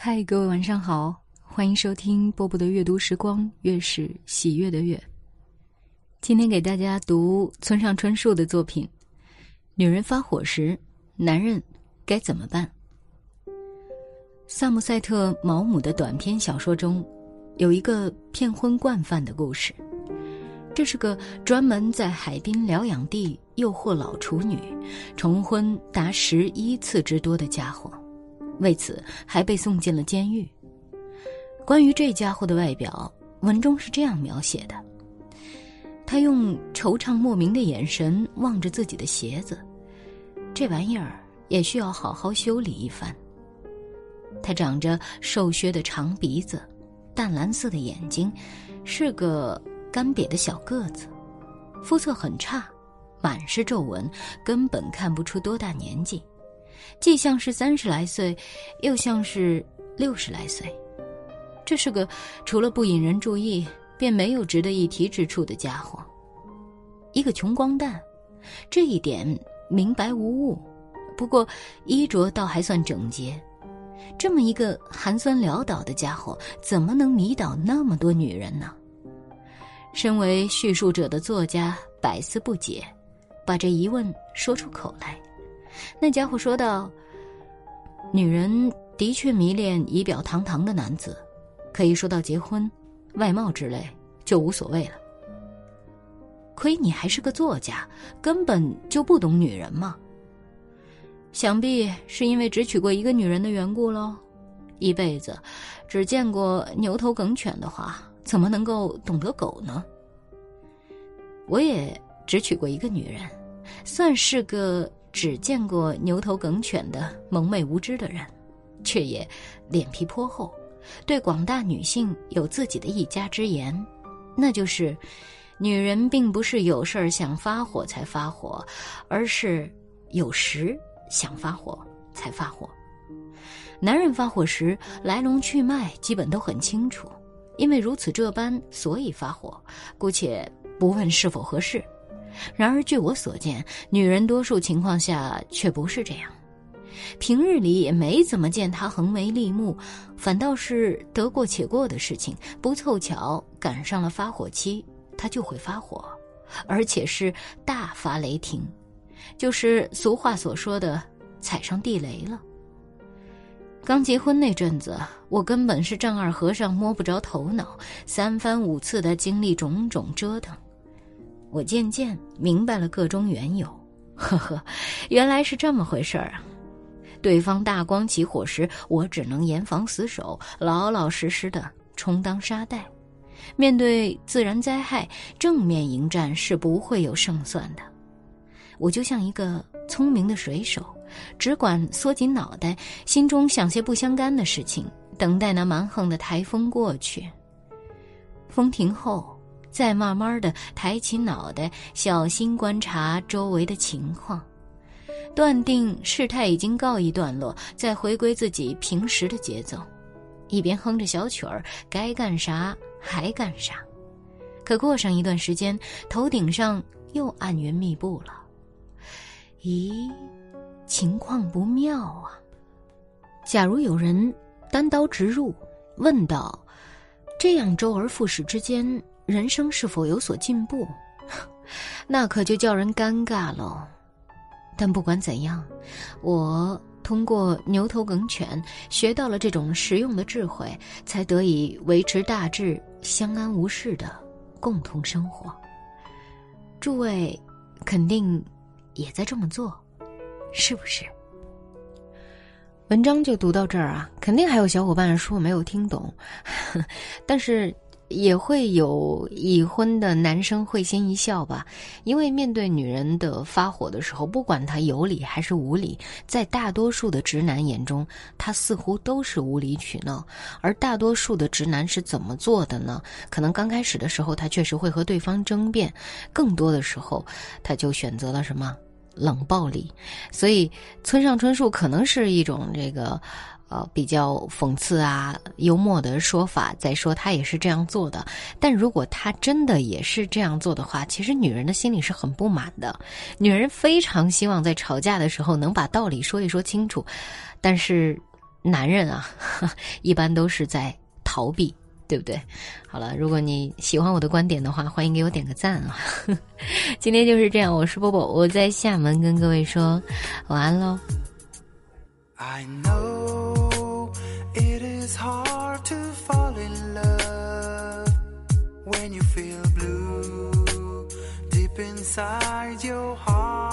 嗨，各位晚上好，欢迎收听波波的阅读时光，月是喜悦的月。今天给大家读村上春树的作品《女人发火时，男人该怎么办》。萨姆塞特·毛姆的短篇小说中，有一个骗婚惯犯的故事。这是个专门在海滨疗养地诱惑老处女，重婚达十一次之多的家伙。为此，还被送进了监狱。关于这家伙的外表，文中是这样描写的：他用惆怅莫名的眼神望着自己的鞋子，这玩意儿也需要好好修理一番。他长着瘦削的长鼻子，淡蓝色的眼睛，是个干瘪的小个子，肤色很差，满是皱纹，根本看不出多大年纪。既像是三十来岁，又像是六十来岁。这是个除了不引人注意，便没有值得一提之处的家伙。一个穷光蛋，这一点明白无误。不过衣着倒还算整洁。这么一个寒酸潦倒的家伙，怎么能迷倒那么多女人呢？身为叙述者的作家百思不解，把这疑问说出口来。那家伙说道：“女人的确迷恋仪表堂堂的男子，可以说到结婚，外貌之类就无所谓了。亏你还是个作家，根本就不懂女人嘛。想必是因为只娶过一个女人的缘故喽。一辈子只见过牛头梗犬的话，怎么能够懂得狗呢？我也只娶过一个女人，算是个。”只见过牛头梗犬的蒙昧无知的人，却也脸皮颇厚，对广大女性有自己的一家之言，那就是：女人并不是有事儿想发火才发火，而是有时想发火才发火。男人发火时来龙去脉基本都很清楚，因为如此这般，所以发火。姑且不问是否合适。然而，据我所见，女人多数情况下却不是这样。平日里也没怎么见她横眉立目，反倒是得过且过的事情，不凑巧赶上了发火期，她就会发火，而且是大发雷霆，就是俗话所说的踩上地雷了。刚结婚那阵子，我根本是丈二和尚摸不着头脑，三番五次的经历种种折腾。我渐渐明白了个中缘由，呵呵，原来是这么回事儿啊！对方大光起火时，我只能严防死守，老老实实的充当沙袋。面对自然灾害，正面迎战是不会有胜算的。我就像一个聪明的水手，只管缩紧脑袋，心中想些不相干的事情，等待那蛮横的台风过去。风停后。再慢慢的抬起脑袋，小心观察周围的情况，断定事态已经告一段落，再回归自己平时的节奏，一边哼着小曲儿，该干啥还干啥。可过上一段时间，头顶上又暗云密布了。咦，情况不妙啊！假如有人单刀直入，问道：“这样周而复始之间。”人生是否有所进步，那可就叫人尴尬喽。但不管怎样，我通过牛头梗犬学到了这种实用的智慧，才得以维持大致相安无事的共同生活。诸位肯定也在这么做，是不是？文章就读到这儿啊，肯定还有小伙伴说没有听懂，但是。也会有已婚的男生会心一笑吧，因为面对女人的发火的时候，不管她有理还是无理，在大多数的直男眼中，她似乎都是无理取闹。而大多数的直男是怎么做的呢？可能刚开始的时候，他确实会和对方争辩，更多的时候，他就选择了什么冷暴力。所以，村上春树可能是一种这个。呃，比较讽刺啊、幽默的说法。再说他也是这样做的，但如果他真的也是这样做的话，其实女人的心里是很不满的。女人非常希望在吵架的时候能把道理说一说清楚，但是男人啊，一般都是在逃避，对不对？好了，如果你喜欢我的观点的话，欢迎给我点个赞啊！今天就是这样，我是波波，我在厦门跟各位说晚安喽。I know it is hard to fall in love when you feel blue deep inside your heart.